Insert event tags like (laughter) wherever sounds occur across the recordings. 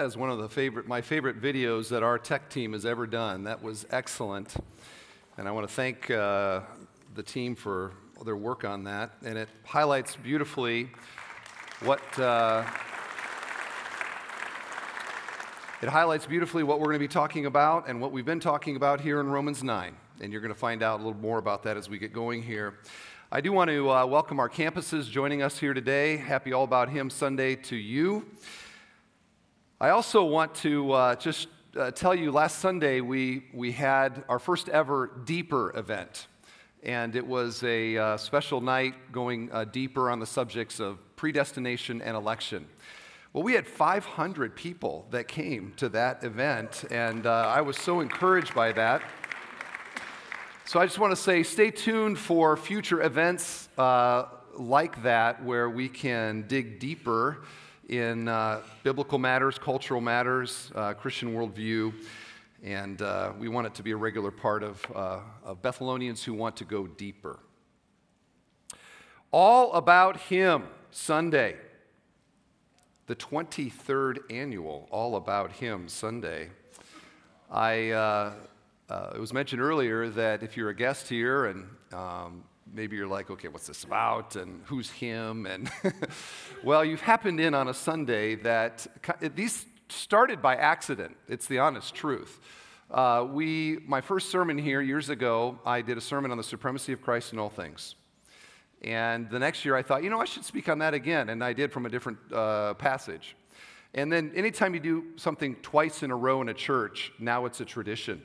That is one of the favorite, my favorite videos that our tech team has ever done. That was excellent. And I want to thank uh, the team for their work on that. And it highlights beautifully what. Uh, it highlights beautifully what we're going to be talking about and what we've been talking about here in Romans 9. And you're going to find out a little more about that as we get going here. I do want to uh, welcome our campuses joining us here today. Happy All About Him Sunday to you. I also want to uh, just uh, tell you last Sunday we, we had our first ever Deeper event. And it was a uh, special night going uh, deeper on the subjects of predestination and election. Well, we had 500 people that came to that event, and uh, I was so encouraged by that. So I just want to say stay tuned for future events uh, like that where we can dig deeper in uh, biblical matters, cultural matters, uh, Christian worldview. And uh, we want it to be a regular part of, uh, of Bethelonians who want to go deeper. All About Him Sunday, the 23rd annual All About Him Sunday. I uh, uh, it was mentioned earlier that if you're a guest here and um, maybe you're like, okay, what's this about? And who's him? And (laughs) well, you've happened in on a Sunday that these started by accident. It's the honest truth. Uh, we, my first sermon here years ago, I did a sermon on the supremacy of Christ in all things. And the next year I thought, you know, I should speak on that again. And I did from a different uh, passage. And then anytime you do something twice in a row in a church, now it's a tradition.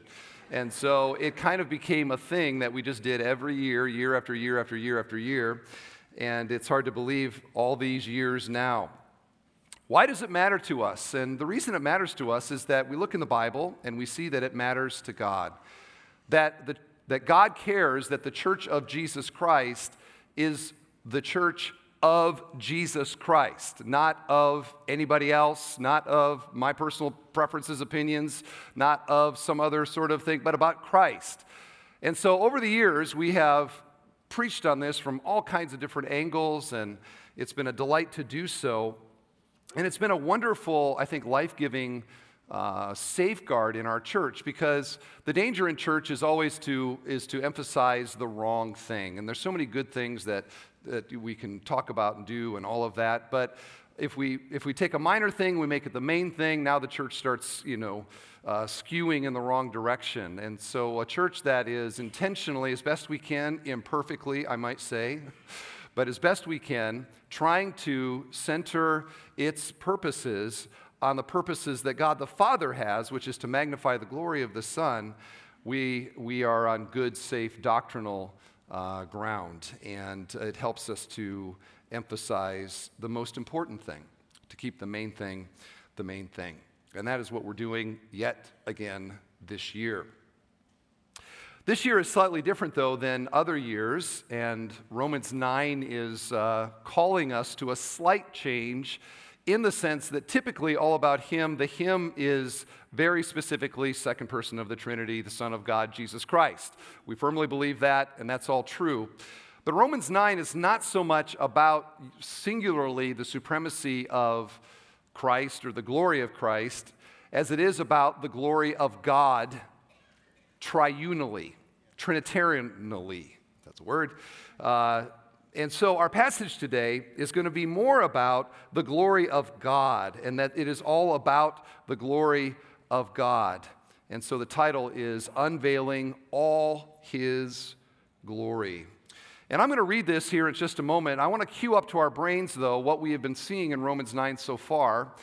And so it kind of became a thing that we just did every year, year after year after year after year. And it's hard to believe all these years now. Why does it matter to us? And the reason it matters to us is that we look in the Bible and we see that it matters to God. That, the, that God cares that the church of Jesus Christ is the church of Jesus Christ, not of anybody else, not of my personal preferences, opinions, not of some other sort of thing, but about Christ. And so over the years, we have preached on this from all kinds of different angles, and it's been a delight to do so. And it's been a wonderful, I think, life giving uh, safeguard in our church because the danger in church is always to is to emphasize the wrong thing and there's so many good things that that we can talk about and do and all of that. But if we, if we take a minor thing, we make it the main thing, now the church starts, you know, uh, skewing in the wrong direction. And so a church that is intentionally, as best we can, imperfectly, I might say, but as best we can, trying to center its purposes on the purposes that God the Father has, which is to magnify the glory of the Son, we, we are on good, safe doctrinal uh, ground. And it helps us to emphasize the most important thing, to keep the main thing the main thing. And that is what we're doing yet again this year. This year is slightly different, though, than other years, and Romans 9 is uh, calling us to a slight change in the sense that typically all about him, the him is very specifically second person of the Trinity, the Son of God, Jesus Christ. We firmly believe that, and that's all true. But Romans 9 is not so much about singularly the supremacy of Christ or the glory of Christ as it is about the glory of God triunally, trinitarianally. That's a word. Uh, and so our passage today is going to be more about the glory of God and that it is all about the glory of God. And so the title is Unveiling All His Glory. And I'm going to read this here in just a moment. I want to cue up to our brains, though, what we have been seeing in Romans 9 so far.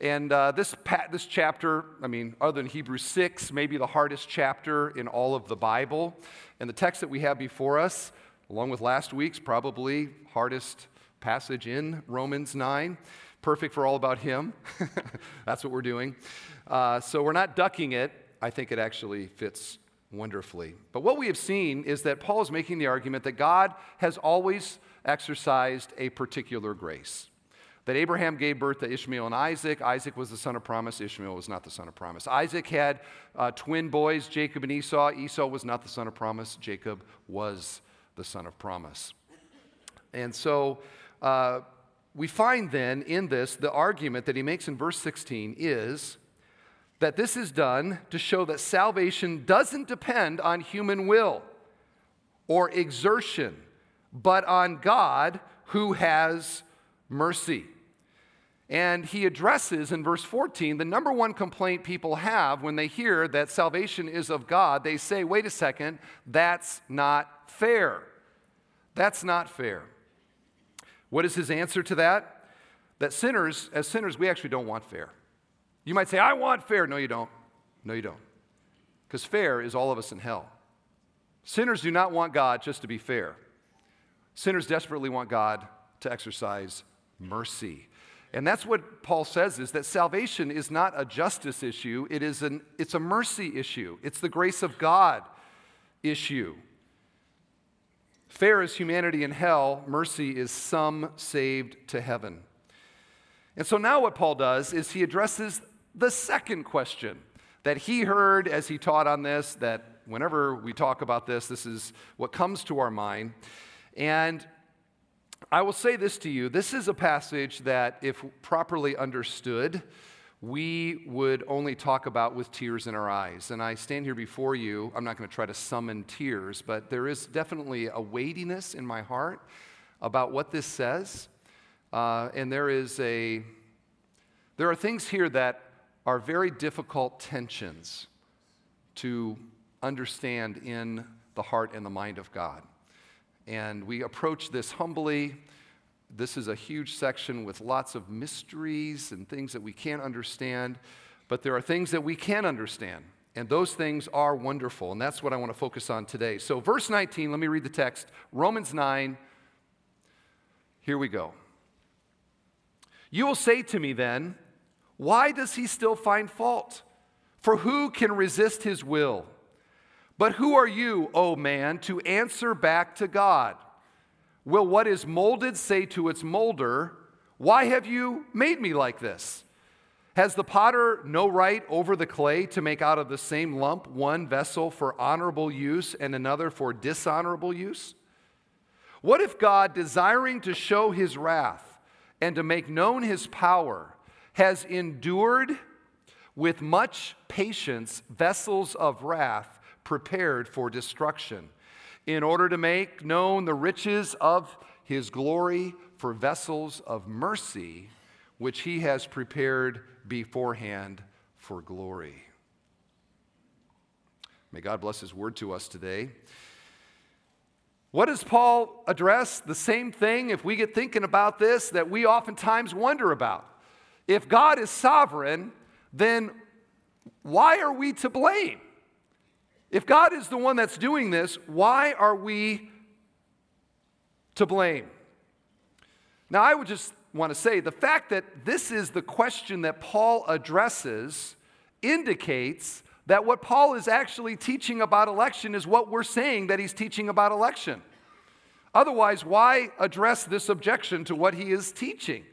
And uh, this, pa- this chapter, I mean, other than Hebrews 6, may be the hardest chapter in all of the Bible. And the text that we have before us along with last week's probably hardest passage in Romans 9. Perfect for all about Him. (laughs) That's what we're doing. Uh, so we're not ducking it. I think it actually fits wonderfully. But what we have seen is that Paul is making the argument that God has always exercised a particular grace. That Abraham gave birth to Ishmael and Isaac. Isaac was the son of promise. Ishmael was not the son of promise. Isaac had uh, twin boys, Jacob and Esau. Esau was not the son of promise. Jacob was the son of promise. And so, uh, we find then in this the argument that he makes in verse 16 is that this is done to show that salvation doesn't depend on human will or exertion, but on God who has mercy. And he addresses in verse 14 the number one complaint people have when they hear that salvation is of God. They say, wait a second, that's not fair. That's not fair. What is his answer to that? That sinners, as sinners, we actually don't want fair. You might say, I want fair. No, you don't. No, you don't. Because fair is all of us in hell. Sinners do not want God just to be fair. Sinners desperately want God to exercise mercy. And that's what Paul says is that salvation is not a justice issue, it is an it's a mercy issue. It's the grace of God issue. Fair is humanity in hell, mercy is some saved to heaven. And so now what Paul does is he addresses the second question that he heard as he taught on this that whenever we talk about this this is what comes to our mind. And I will say this to you this is a passage that, if properly understood, we would only talk about with tears in our eyes. And I stand here before you. I'm not going to try to summon tears, but there is definitely a weightiness in my heart about what this says. Uh, and there is a, there are things here that are very difficult tensions to understand in the heart and the mind of God. And we approach this humbly. This is a huge section with lots of mysteries and things that we can't understand, but there are things that we can understand. And those things are wonderful. And that's what I want to focus on today. So, verse 19, let me read the text Romans 9. Here we go. You will say to me then, why does he still find fault? For who can resist his will? But who are you, O man, to answer back to God? Will what is molded say to its molder, Why have you made me like this? Has the potter no right over the clay to make out of the same lump one vessel for honorable use and another for dishonorable use? What if God, desiring to show his wrath and to make known his power, has endured with much patience vessels of wrath? prepared for destruction, in order to make known the riches of his glory for vessels of mercy, which he has prepared beforehand for glory. May God bless his word to us today. What does Paul address? The same thing, if we get thinking about this, that we oftentimes wonder about. If God is sovereign, then why are we to blame? If God is the one that's doing this, why are we to blame? Now, I would just want to say the fact that this is the question that Paul addresses indicates that what Paul is actually teaching about election is what we're saying that he's teaching about election. Otherwise, why address this objection to what he is teaching?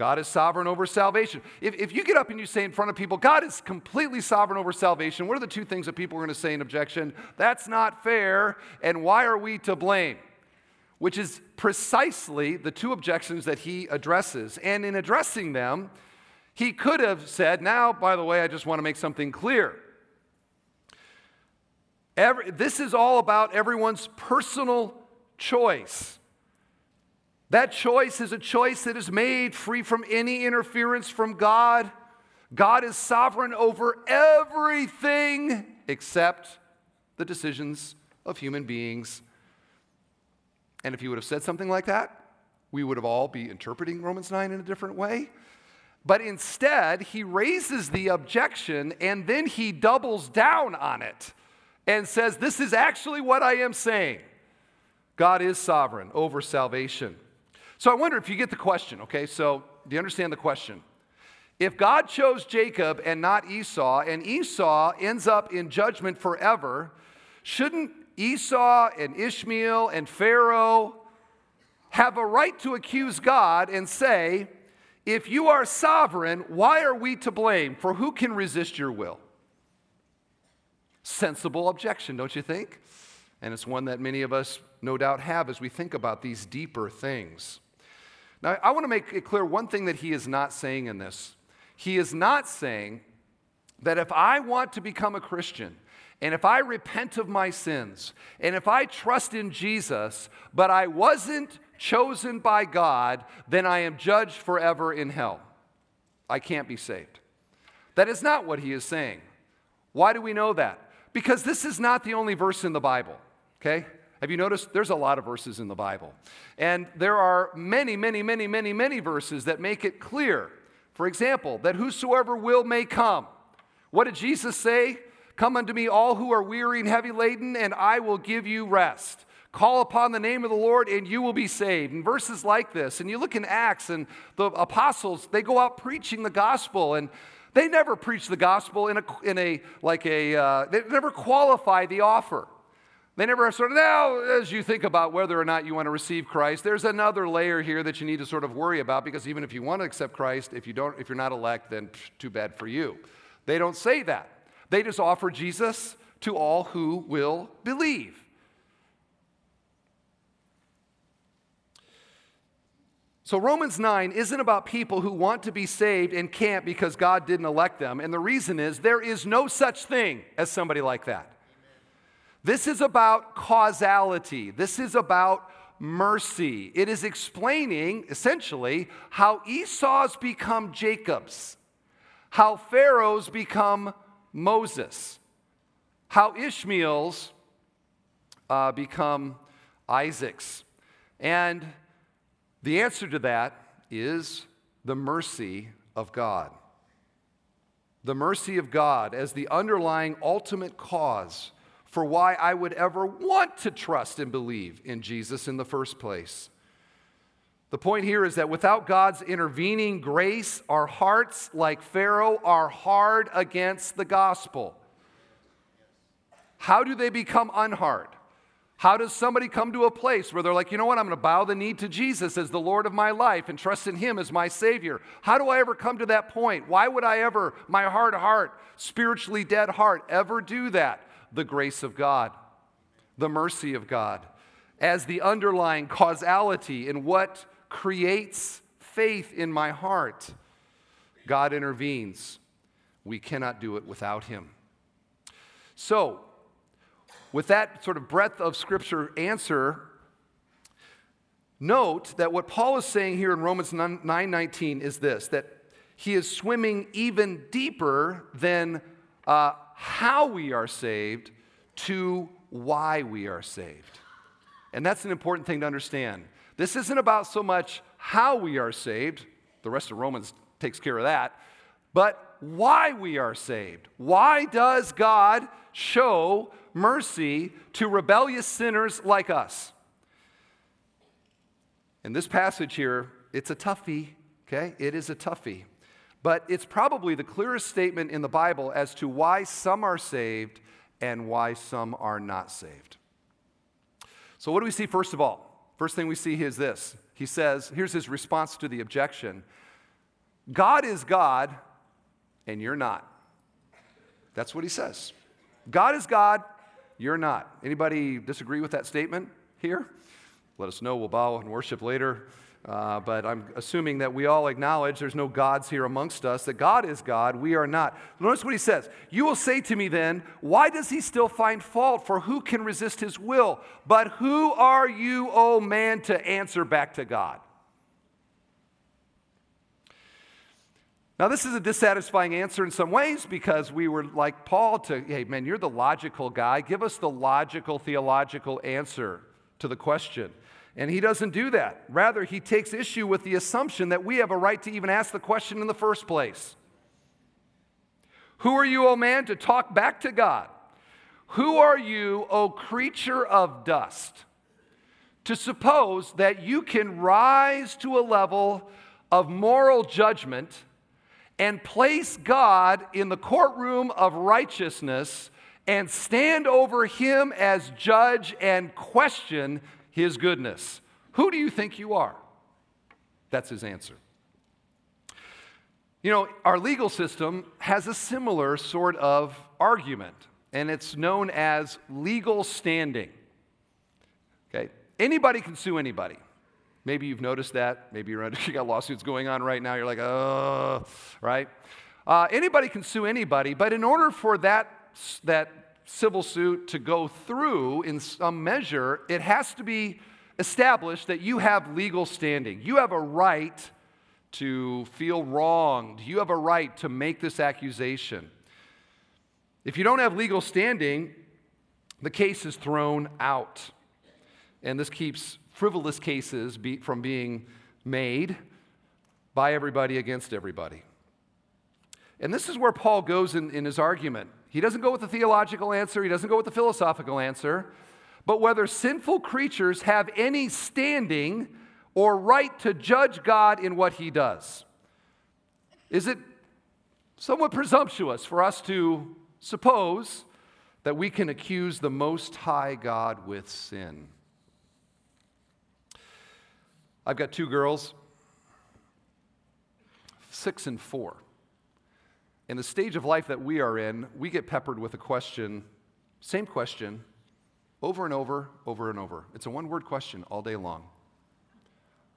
God is sovereign over salvation. If, if you get up and you say in front of people, God is completely sovereign over salvation, what are the two things that people are going to say in objection? That's not fair, and why are we to blame? Which is precisely the two objections that he addresses. And in addressing them, he could have said, Now, by the way, I just want to make something clear. Every, this is all about everyone's personal choice. That choice is a choice that is made free from any interference from God. God is sovereign over everything except the decisions of human beings. And if he would have said something like that, we would have all be interpreting Romans 9 in a different way. But instead, he raises the objection and then he doubles down on it and says, This is actually what I am saying. God is sovereign over salvation. So I wonder if you get the question, okay? So do you understand the question? If God chose Jacob and not Esau, and Esau ends up in judgment forever, shouldn't Esau and Ishmael and Pharaoh have a right to accuse God and say, if you are sovereign, why are we to blame? For who can resist your will? Sensible objection, don't you think? And it's one that many of us no doubt have as we think about these deeper things. Now, I want to make it clear one thing that he is not saying in this. He is not saying that if I want to become a Christian, and if I repent of my sins, and if I trust in Jesus, but I wasn't chosen by God, then I am judged forever in hell. I can't be saved. That is not what he is saying. Why do we know that? Because this is not the only verse in the Bible, okay? Have you noticed? There's a lot of verses in the Bible. And there are many, many, many, many, many verses that make it clear, for example, that whosoever will may come. What did Jesus say? Come unto me, all who are weary and heavy laden, and I will give you rest. Call upon the name of the Lord and you will be saved. And verses like this, and you look in Acts, and the apostles, they go out preaching the gospel, and they never preach the gospel in a, in a like a, uh, they never qualify the offer. They never sort of, now, as you think about whether or not you want to receive Christ, there's another layer here that you need to sort of worry about because even if you want to accept Christ, if you don't, if you're not elect, then psh, too bad for you. They don't say that. They just offer Jesus to all who will believe. So, Romans 9 isn't about people who want to be saved and can't because God didn't elect them. And the reason is there is no such thing as somebody like that. This is about causality. This is about mercy. It is explaining, essentially, how Esau's become Jacob's, how Pharaoh's become Moses, how Ishmael's uh, become Isaac's. And the answer to that is the mercy of God. The mercy of God as the underlying ultimate cause for why I would ever want to trust and believe in Jesus in the first place. The point here is that without God's intervening grace, our hearts, like Pharaoh, are hard against the gospel. How do they become unhard? How does somebody come to a place where they're like, you know what, I'm going to bow the knee to Jesus as the Lord of my life and trust in Him as my Savior? How do I ever come to that point? Why would I ever, my hard heart, spiritually dead heart, ever do that? The grace of God, the mercy of God, as the underlying causality in what creates faith in my heart. God intervenes. We cannot do it without Him. So, with that sort of breadth of Scripture answer, note that what Paul is saying here in Romans 9 19 is this that he is swimming even deeper than uh, how we are saved to why we are saved. And that's an important thing to understand. This isn't about so much how we are saved, the rest of Romans takes care of that, but why we are saved. Why does God show mercy to rebellious sinners like us? In this passage here, it's a toughie, okay? It is a toughie. But it's probably the clearest statement in the Bible as to why some are saved and why some are not saved. So, what do we see first of all? First thing we see is this. He says, here's his response to the objection God is God, and you're not. That's what he says. God is God, you're not. Anybody disagree with that statement here? Let us know. We'll bow and worship later. Uh, but I'm assuming that we all acknowledge there's no gods here amongst us, that God is God, we are not. Notice what he says. You will say to me then, Why does he still find fault? For who can resist his will? But who are you, O oh man, to answer back to God? Now, this is a dissatisfying answer in some ways because we were like Paul to, hey, man, you're the logical guy. Give us the logical, theological answer to the question. And he doesn't do that. Rather, he takes issue with the assumption that we have a right to even ask the question in the first place. Who are you, O man, to talk back to God? Who are you, O creature of dust, to suppose that you can rise to a level of moral judgment and place God in the courtroom of righteousness and stand over him as judge and question his goodness. Who do you think you are? That's his answer. You know, our legal system has a similar sort of argument, and it's known as legal standing. Okay? Anybody can sue anybody. Maybe you've noticed that. Maybe you're under, (laughs) you got lawsuits going on right now. You're like, oh, right? Uh, anybody can sue anybody, but in order for that, that civil suit to go through in some measure, it has to be established that you have legal standing. You have a right to feel wronged. You have a right to make this accusation. If you don't have legal standing, the case is thrown out. And this keeps frivolous cases be, from being made by everybody against everybody. And this is where Paul goes in, in his argument. He doesn't go with the theological answer, he doesn't go with the philosophical answer, but whether sinful creatures have any standing or right to judge God in what he does. Is it somewhat presumptuous for us to suppose that we can accuse the Most High God with sin? I've got two girls, six and four. In the stage of life that we are in, we get peppered with a question, same question, over and over, over and over. It's a one word question all day long.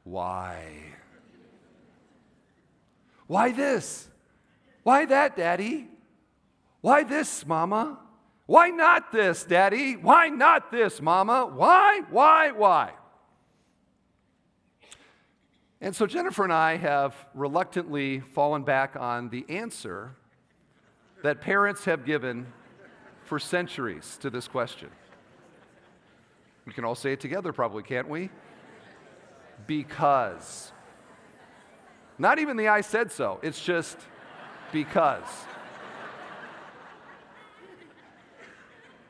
Why? Why this? Why that, Daddy? Why this, Mama? Why not this, Daddy? Why not this, Mama? Why, why, why? And so Jennifer and I have reluctantly fallen back on the answer that parents have given for centuries to this question. We can all say it together, probably, can't we? Because. Not even the I said so, it's just because.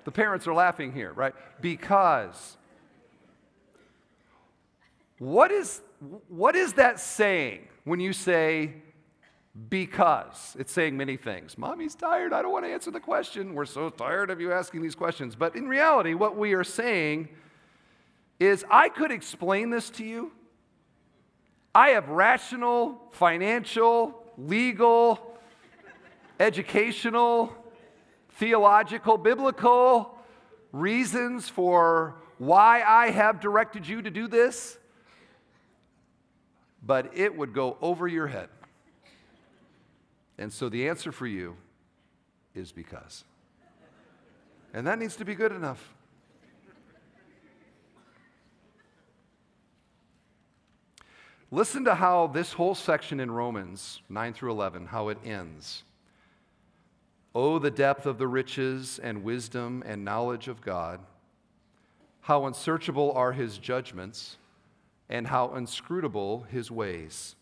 The parents are laughing here, right? Because. What is, what is that saying when you say, because it's saying many things. Mommy's tired. I don't want to answer the question. We're so tired of you asking these questions. But in reality, what we are saying is I could explain this to you. I have rational, financial, legal, educational, theological, biblical reasons for why I have directed you to do this, but it would go over your head. And so the answer for you is because. And that needs to be good enough. Listen to how this whole section in Romans 9 through 11, how it ends. Oh, the depth of the riches and wisdom and knowledge of God. How unsearchable are his judgments, and how inscrutable his ways.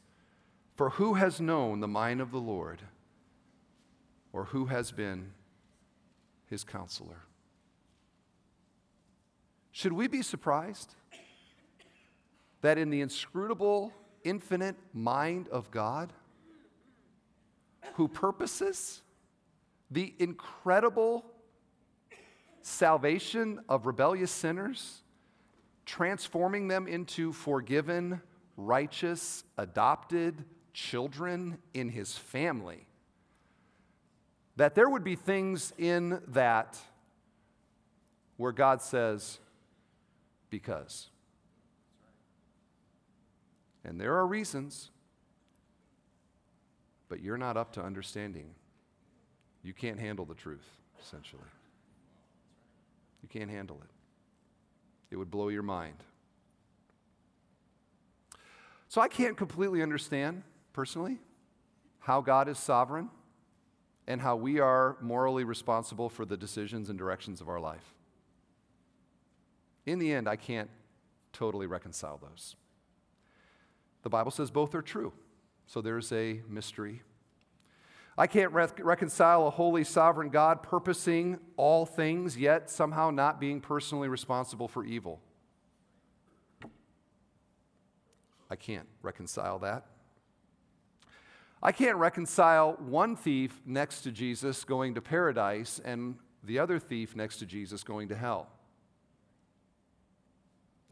For who has known the mind of the Lord, or who has been his counselor? Should we be surprised that in the inscrutable, infinite mind of God, who purposes the incredible salvation of rebellious sinners, transforming them into forgiven, righteous, adopted, children in his family, that there would be things in that where God says, because. And there are reasons, but you're not up to understanding. You can't handle the truth, essentially. You can't handle it. It would blow your mind. So I can't completely understand personally, how God is sovereign, and how we are morally responsible for the decisions and directions of our life. In the end, I can't totally reconcile those. The Bible says both are true, so there's a mystery. I can't re- reconcile a holy, sovereign God purposing all things, yet somehow not being personally responsible for evil. I can't reconcile that. I can't reconcile one thief next to Jesus going to paradise and the other thief next to Jesus going to hell.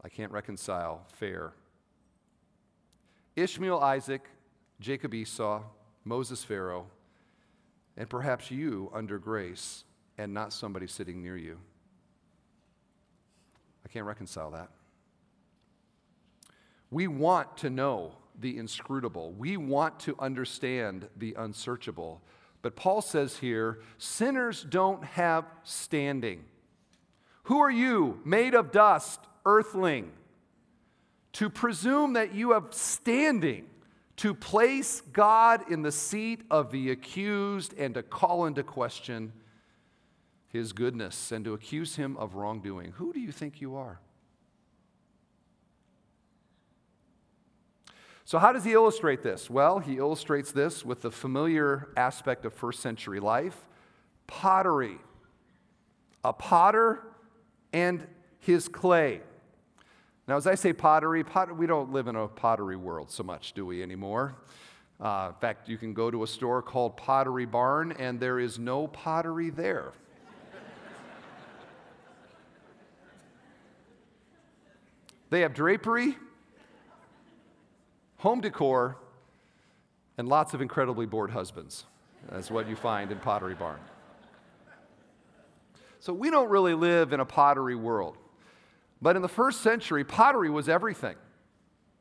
I can't reconcile fair. Ishmael, Isaac, Jacob, Esau, Moses, Pharaoh, and perhaps you under grace and not somebody sitting near you. I can't reconcile that. We want to know the inscrutable, we want to understand the unsearchable. But Paul says here sinners don't have standing. Who are you, made of dust, earthling, to presume that you have standing to place God in the seat of the accused and to call into question his goodness and to accuse him of wrongdoing? Who do you think you are? So, how does he illustrate this? Well, he illustrates this with the familiar aspect of first century life pottery. A potter and his clay. Now, as I say pottery, pot- we don't live in a pottery world so much, do we, anymore? Uh, in fact, you can go to a store called Pottery Barn, and there is no pottery there. they have drapery, home decor, and lots of incredibly bored husbands. That's what you find in Pottery Barn. So we don't really live in a pottery world. But in the first century, pottery was everything.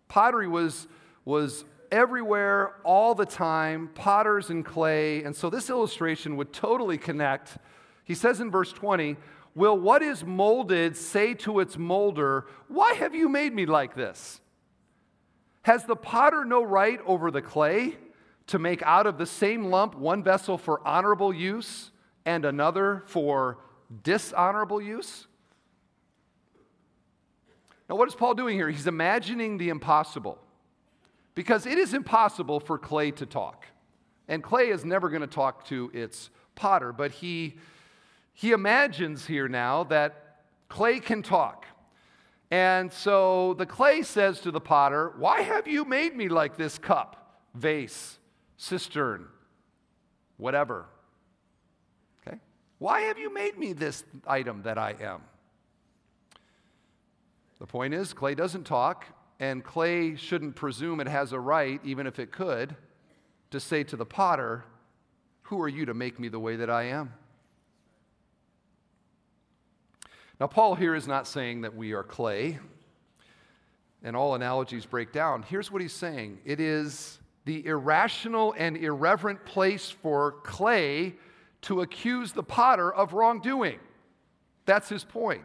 Pottery was, was everywhere, all the time, potters and clay. And so this illustration would totally connect. He says in verse 20, Will what is molded say to its molder, Why have you made me like this? Has the potter no right over the clay to make out of the same lump one vessel for honorable use and another for dishonorable use? Now, what is Paul doing here? He's imagining the impossible. Because it is impossible for clay to talk. And clay is never going to talk to its potter, but he, he imagines here now that clay can talk. And so the clay says to the potter, Why have you made me like this cup, vase, cistern, whatever? Okay? Why have you made me this item that I am? The point is, clay doesn't talk, and clay shouldn't presume it has a right, even if it could, to say to the potter, Who are you to make me the way that I am? Now, Paul here is not saying that we are clay, and all analogies break down. Here's what he's saying it is the irrational and irreverent place for clay to accuse the potter of wrongdoing. That's his point.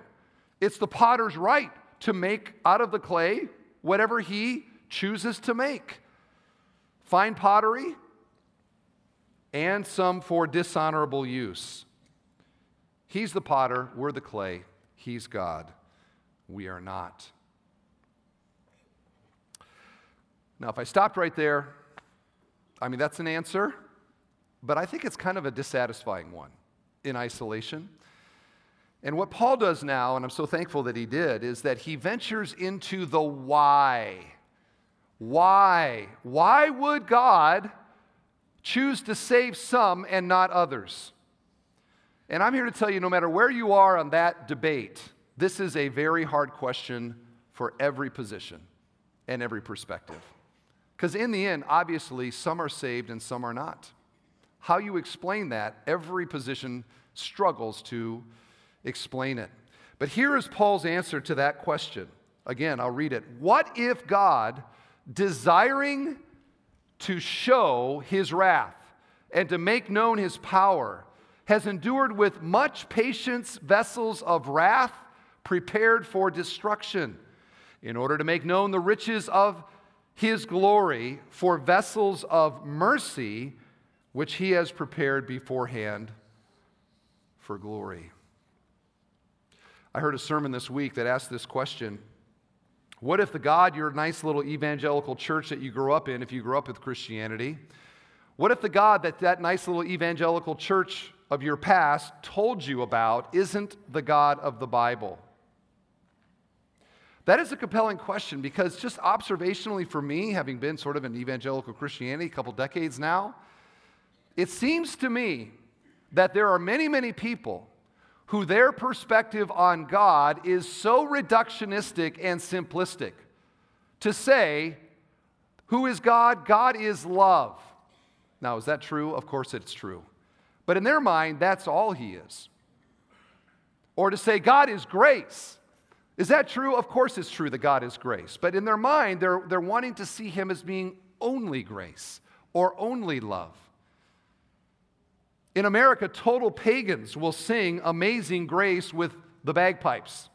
It's the potter's right to make out of the clay whatever he chooses to make fine pottery and some for dishonorable use. He's the potter, we're the clay, he's God, we are not. Now, if I stopped right there, I mean, that's an answer, but I think it's kind of a dissatisfying one in isolation. And what Paul does now, and I'm so thankful that he did, is that he ventures into the why. Why? Why would God choose to save some and not others? And I'm here to tell you no matter where you are on that debate, this is a very hard question for every position and every perspective. Because in the end, obviously, some are saved and some are not. How you explain that, every position struggles to explain it. But here is Paul's answer to that question. Again, I'll read it. What if God, desiring to show his wrath and to make known his power, has endured with much patience vessels of wrath prepared for destruction, in order to make known the riches of his glory for vessels of mercy, which he has prepared beforehand for glory? I heard a sermon this week that asked this question What if the God, your nice little evangelical church that you grew up in, if you grew up with Christianity, what if the God that that nice little evangelical church of your past told you about isn't the God of the Bible? That is a compelling question because, just observationally for me, having been sort of in evangelical Christianity a couple decades now, it seems to me that there are many, many people who their perspective on God is so reductionistic and simplistic to say, Who is God? God is love. Now, is that true? Of course it's true. But in their mind, that's all He is. Or to say, God is grace. Is that true? Of course it's true that God is grace. But in their mind, they're, they're wanting to see Him as being only grace or only love. In America, total pagans will sing Amazing Grace with the bagpipes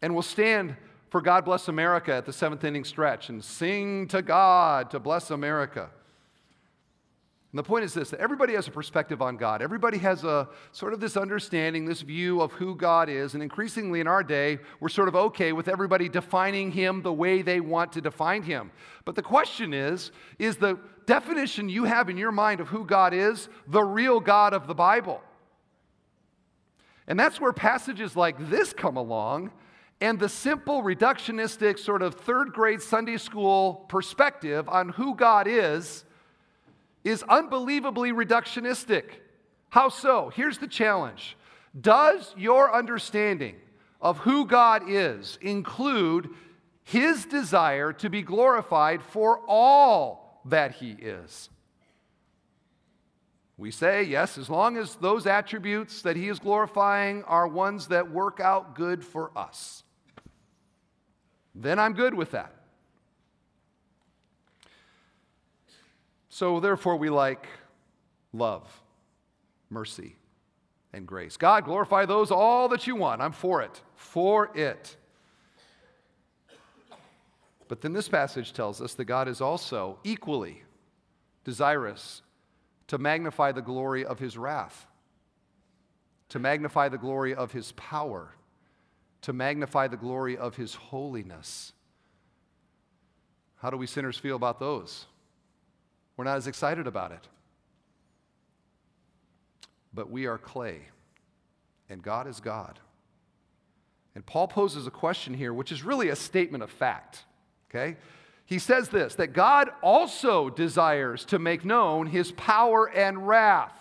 and will stand for God Bless America at the seventh inning stretch and sing to God to bless America. And the point is this that everybody has a perspective on God. Everybody has a sort of this understanding, this view of who God is. And increasingly in our day, we're sort of okay with everybody defining him the way they want to define him. But the question is is the definition you have in your mind of who God is the real God of the Bible? And that's where passages like this come along and the simple reductionistic sort of third grade Sunday school perspective on who God is is unbelievably reductionistic. How so? Here's the challenge Does your understanding of who God is include his desire to be glorified for all that he is? We say, yes, as long as those attributes that he is glorifying are ones that work out good for us, then I'm good with that. So, therefore, we like love, mercy, and grace. God, glorify those all that you want. I'm for it. For it. But then this passage tells us that God is also equally desirous to magnify the glory of his wrath, to magnify the glory of his power, to magnify the glory of his holiness. How do we sinners feel about those? We're not as excited about it. But we are clay, and God is God. And Paul poses a question here, which is really a statement of fact. Okay? He says this that God also desires to make known his power and wrath.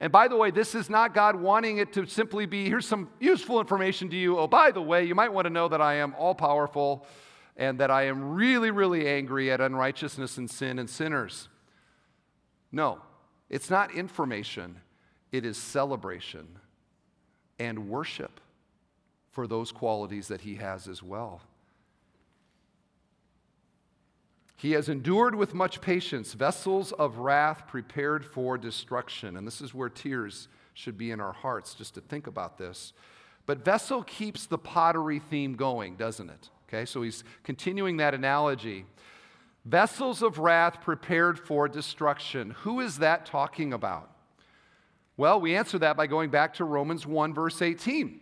And by the way, this is not God wanting it to simply be here's some useful information to you. Oh, by the way, you might want to know that I am all powerful and that I am really, really angry at unrighteousness and sin and sinners. No, it's not information, it is celebration and worship for those qualities that he has as well. He has endured with much patience vessels of wrath prepared for destruction. And this is where tears should be in our hearts just to think about this. But vessel keeps the pottery theme going, doesn't it? Okay, so he's continuing that analogy. Vessels of wrath prepared for destruction. Who is that talking about? Well, we answer that by going back to Romans 1, verse 18.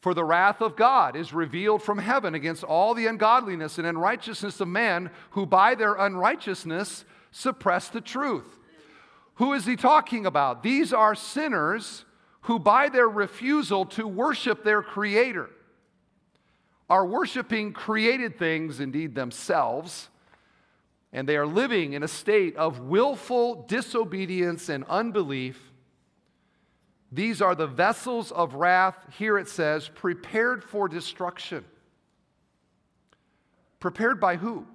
For the wrath of God is revealed from heaven against all the ungodliness and unrighteousness of men who by their unrighteousness suppress the truth. Who is he talking about? These are sinners who, by their refusal to worship their Creator, are worshiping created things, indeed themselves, and they are living in a state of willful disobedience and unbelief. These are the vessels of wrath, here it says, prepared for destruction. Prepared by who?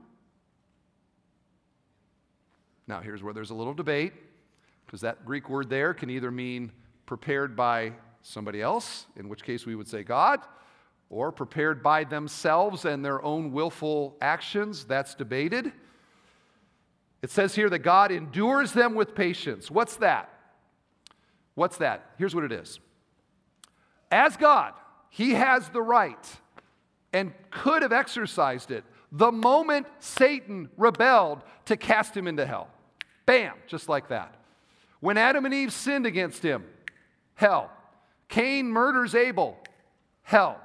Now, here's where there's a little debate, because that Greek word there can either mean prepared by somebody else, in which case we would say God, or prepared by themselves and their own willful actions. That's debated. It says here that God endures them with patience. What's that? What's that? Here's what it is. As God, He has the right and could have exercised it the moment Satan rebelled to cast him into hell. Bam, just like that. When Adam and Eve sinned against him, hell. Cain murders Abel, hell.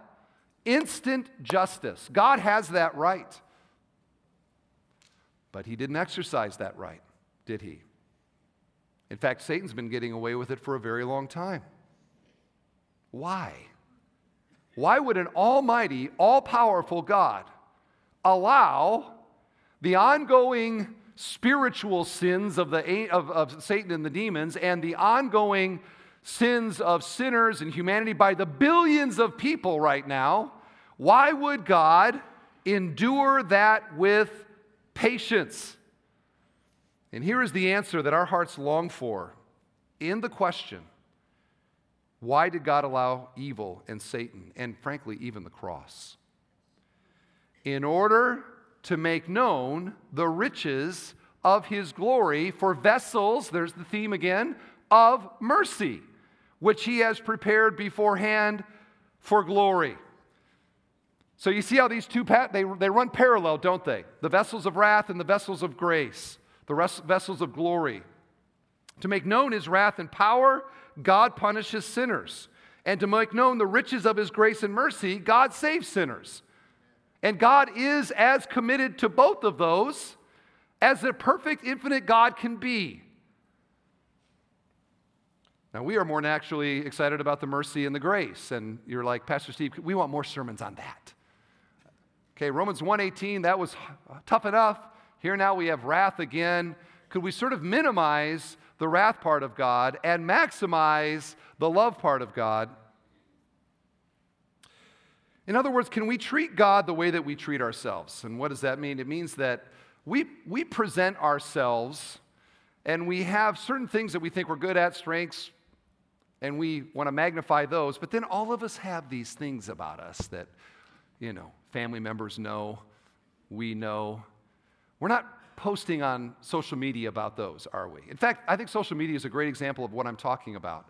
Instant justice. God has that right. But he didn't exercise that right, did he? In fact, Satan's been getting away with it for a very long time. Why? Why would an almighty, all powerful God allow the ongoing spiritual sins of, the, of, of Satan and the demons and the ongoing sins of sinners and humanity by the billions of people right now, why would God endure that with patience? And here is the answer that our hearts long for in the question Why did God allow evil and Satan, and frankly, even the cross? In order to make known the riches of his glory for vessels, there's the theme again, of mercy, which he has prepared beforehand for glory. So you see how these two, they, they run parallel, don't they? The vessels of wrath and the vessels of grace, the vessels of glory. To make known his wrath and power, God punishes sinners. And to make known the riches of his grace and mercy, God saves sinners. And God is as committed to both of those as the perfect, infinite God can be. Now, we are more naturally excited about the mercy and the grace. And you're like, Pastor Steve, we want more sermons on that. Okay, Romans 1:18, that was tough enough. Here now we have wrath again. Could we sort of minimize the wrath part of God and maximize the love part of God? In other words, can we treat God the way that we treat ourselves? And what does that mean? It means that we, we present ourselves and we have certain things that we think we're good at, strengths, and we want to magnify those. But then all of us have these things about us that, you know, family members know, we know. We're not posting on social media about those, are we? In fact, I think social media is a great example of what I'm talking about.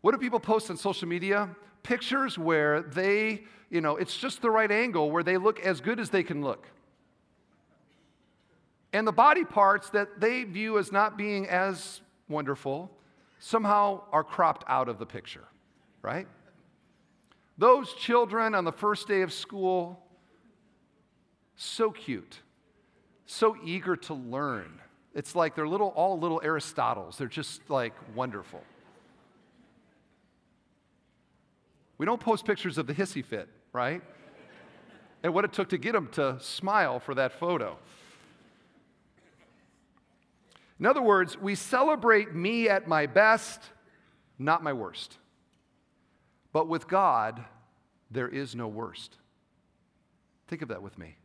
What do people post on social media? Pictures where they, you know, it's just the right angle where they look as good as they can look and the body parts that they view as not being as wonderful somehow are cropped out of the picture, right? Those children on the first day of school, so cute, so eager to learn. It's like they're little, all little Aristotles. They're just like wonderful. We don't post pictures of the hissy fit, right? and what it took to get them to smile for that photo. In other words, we celebrate me at my best, not my worst. But with God, there is no worst. Think of that with me.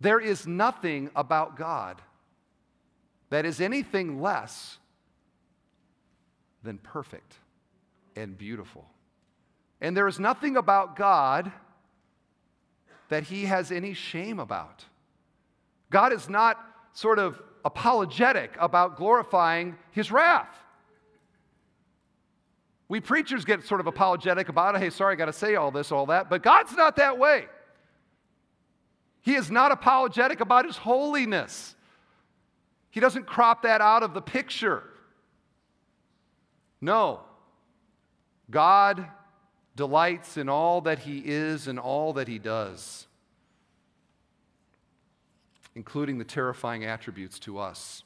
There is nothing about God that is anything less than perfect and beautiful. And there is nothing about God that he has any shame about. God is not sort of apologetic about glorifying his wrath. We preachers get sort of apologetic about it. Hey, sorry, I got to say all this, all that. But God's not that way. He is not apologetic about his holiness. He doesn't crop that out of the picture. No. God delights in all that he is and all that he does including the terrifying attributes to us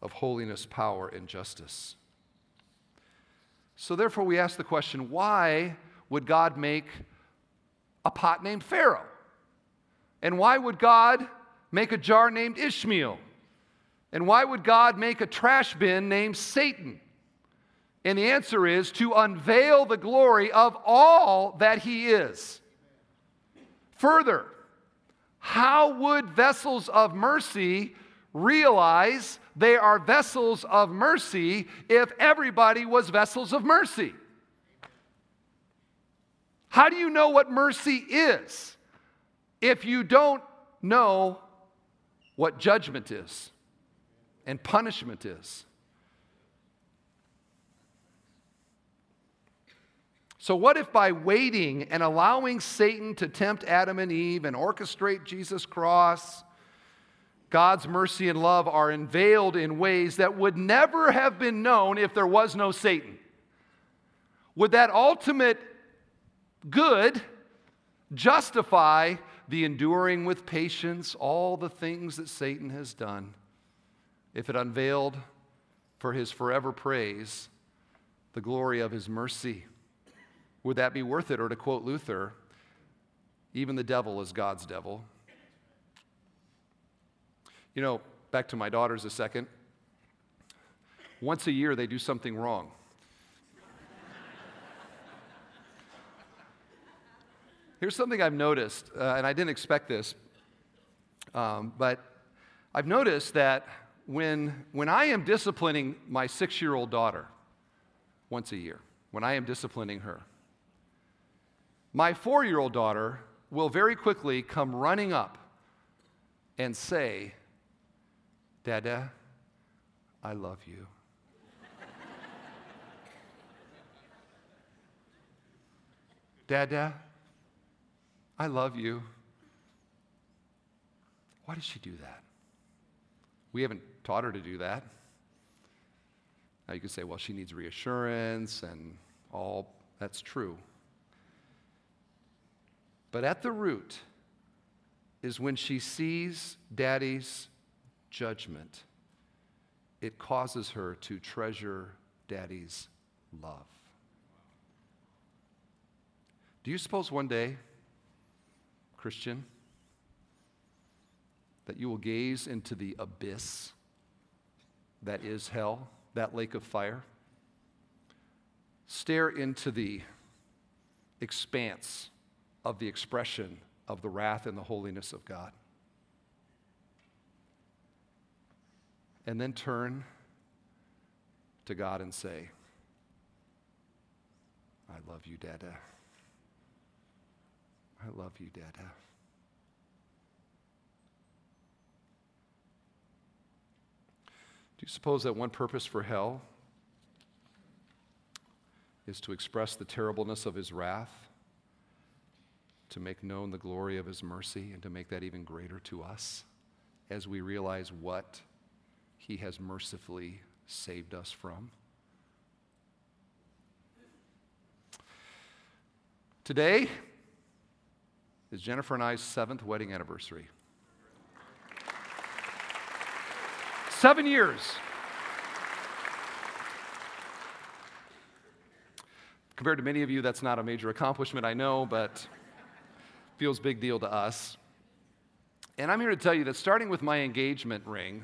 of holiness, power, and justice. So, therefore, we ask the question why would God make a pot named Pharaoh? And why would God make a jar named Ishmael? And why would God make a trash bin named Satan? And the answer is to unveil the glory of all that he is. Further, how would vessels of mercy realize they are vessels of mercy if everybody was vessels of mercy? How do you know what mercy is if you don't know what judgment is and punishment is? So, what if by waiting and allowing Satan to tempt Adam and Eve and orchestrate Jesus' cross, God's mercy and love are unveiled in ways that would never have been known if there was no Satan? Would that ultimate good justify the enduring with patience all the things that Satan has done if it unveiled for his forever praise the glory of his mercy? Would that be worth it? Or to quote Luther, even the devil is God's devil. You know, back to my daughters a second. Once a year, they do something wrong. (laughs) Here's something I've noticed, uh, and I didn't expect this, um, but I've noticed that when, when I am disciplining my six year old daughter, once a year when I am disciplining her. My four year old daughter will very quickly come running up and say, Dada, I love you. (laughs) Dada, I love you. Why does she do that? We haven't taught her to do that. Now you can say, well, she needs reassurance and all that's true. But at the root is when she sees daddy's judgment, it causes her to treasure daddy's love. Do you suppose one day, Christian, that you will gaze into the abyss that is hell, that lake of fire? Stare into the expanse of the expression of the wrath and the holiness of God. And then turn to God and say, I love you, Dada. I love you, Dada. Do you suppose that one purpose for hell is to express the terribleness of his wrath? To make known the glory of his mercy and to make that even greater to us as we realize what he has mercifully saved us from. Today is Jennifer and I's seventh wedding anniversary. Seven years. Compared to many of you, that's not a major accomplishment, I know, but feels big deal to us. And I'm here to tell you that starting with my engagement ring,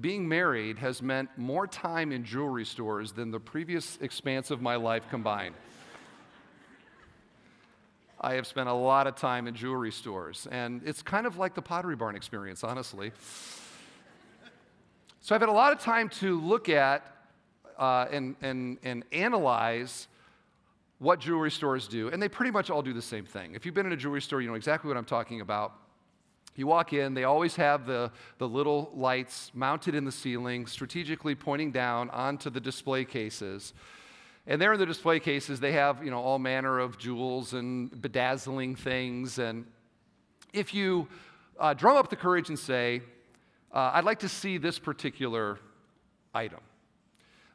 being married has meant more time in jewelry stores than the previous expanse of my life combined. I have spent a lot of time in jewelry stores, and it's kind of like the Pottery Barn experience, honestly. So I've had a lot of time to look at uh, and, and, and analyze what jewelry stores do, and they pretty much all do the same thing. If you've been in a jewelry store, you know exactly what I'm talking about. You walk in, they always have the, the little lights mounted in the ceiling, strategically pointing down onto the display cases. And there in the display cases, they have you know, all manner of jewels and bedazzling things. And if you uh, drum up the courage and say, uh, I'd like to see this particular item,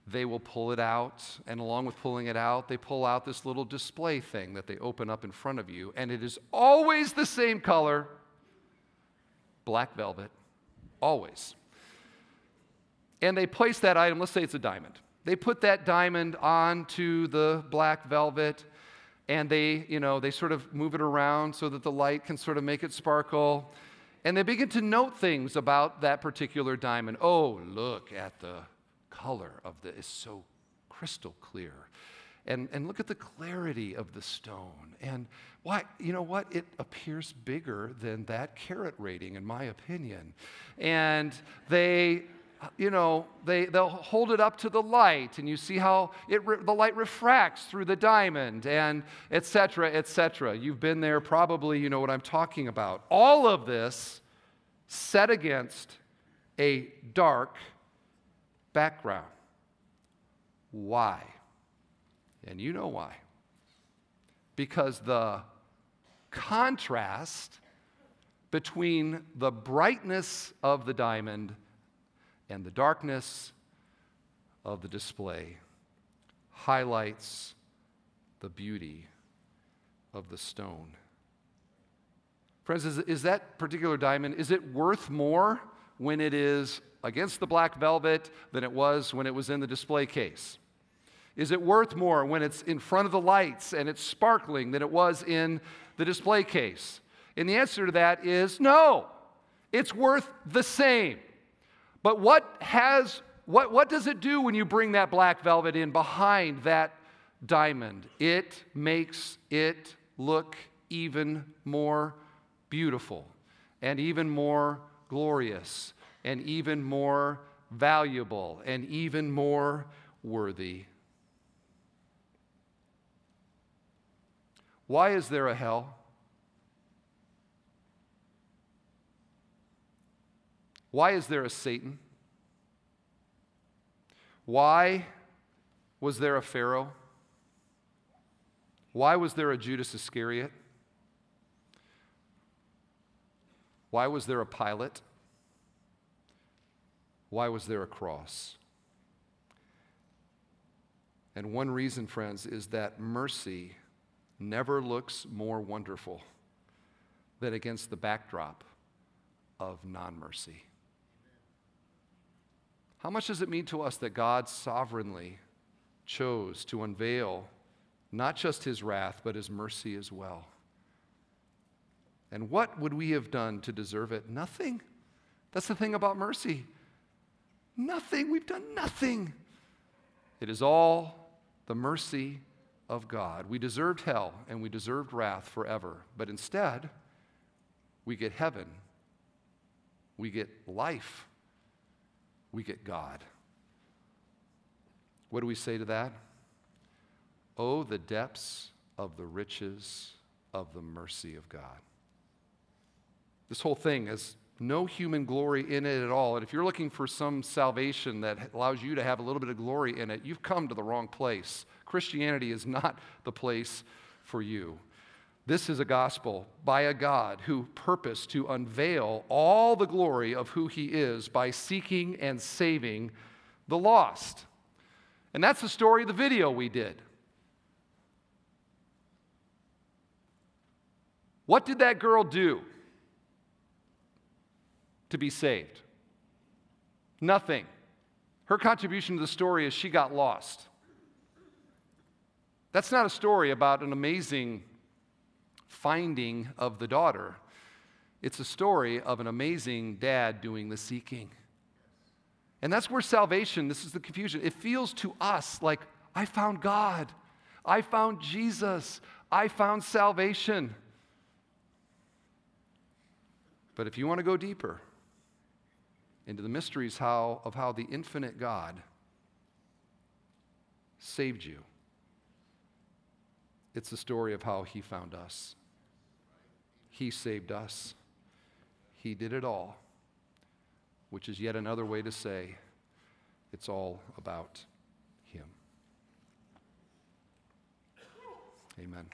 they will pull it out, and along with pulling it out, they pull out this little display thing that they open up in front of you, and it is always the same color black velvet, always. And they place that item, let's say it's a diamond. They put that diamond onto the black velvet and they, you know, they sort of move it around so that the light can sort of make it sparkle. And they begin to note things about that particular diamond. Oh, look at the color of the is so crystal clear. And, and look at the clarity of the stone. And why, you know what? It appears bigger than that carat rating, in my opinion. And they, you know, they, they'll hold it up to the light, and you see how it re- the light refracts through the diamond, and et cetera, et cetera. You've been there, probably, you know what I'm talking about. All of this set against a dark, background. Why? And you know why. Because the contrast between the brightness of the diamond and the darkness of the display highlights the beauty of the stone. Friends, is, is that particular diamond, is it worth more when it is against the black velvet than it was when it was in the display case? Is it worth more when it's in front of the lights and it's sparkling than it was in the display case? And the answer to that is no. It's worth the same. But what has what, what does it do when you bring that black velvet in behind that diamond? It makes it look even more beautiful and even more glorious and even more valuable and even more worthy. Why is there a hell? Why is there a Satan? Why was there a Pharaoh? Why was there a Judas Iscariot? Why was there a Pilate? Why was there a cross? And one reason, friends, is that mercy never looks more wonderful than against the backdrop of non mercy. How much does it mean to us that God sovereignly chose to unveil not just his wrath, but his mercy as well? And what would we have done to deserve it? Nothing. That's the thing about mercy. Nothing. We've done nothing. It is all the mercy of God. We deserved hell and we deserved wrath forever, but instead, we get heaven, we get life, we get God. What do we say to that? Oh, the depths of the riches of the mercy of God. This whole thing has no human glory in it at all. And if you're looking for some salvation that allows you to have a little bit of glory in it, you've come to the wrong place. Christianity is not the place for you. This is a gospel by a God who purposed to unveil all the glory of who he is by seeking and saving the lost. And that's the story of the video we did. What did that girl do to be saved? Nothing. Her contribution to the story is she got lost. That's not a story about an amazing finding of the daughter. It's a story of an amazing dad doing the seeking. And that's where salvation, this is the confusion, it feels to us like I found God, I found Jesus, I found salvation. But if you want to go deeper into the mysteries how, of how the infinite God saved you, it's the story of how He found us. He saved us. He did it all, which is yet another way to say it's all about Him. Amen.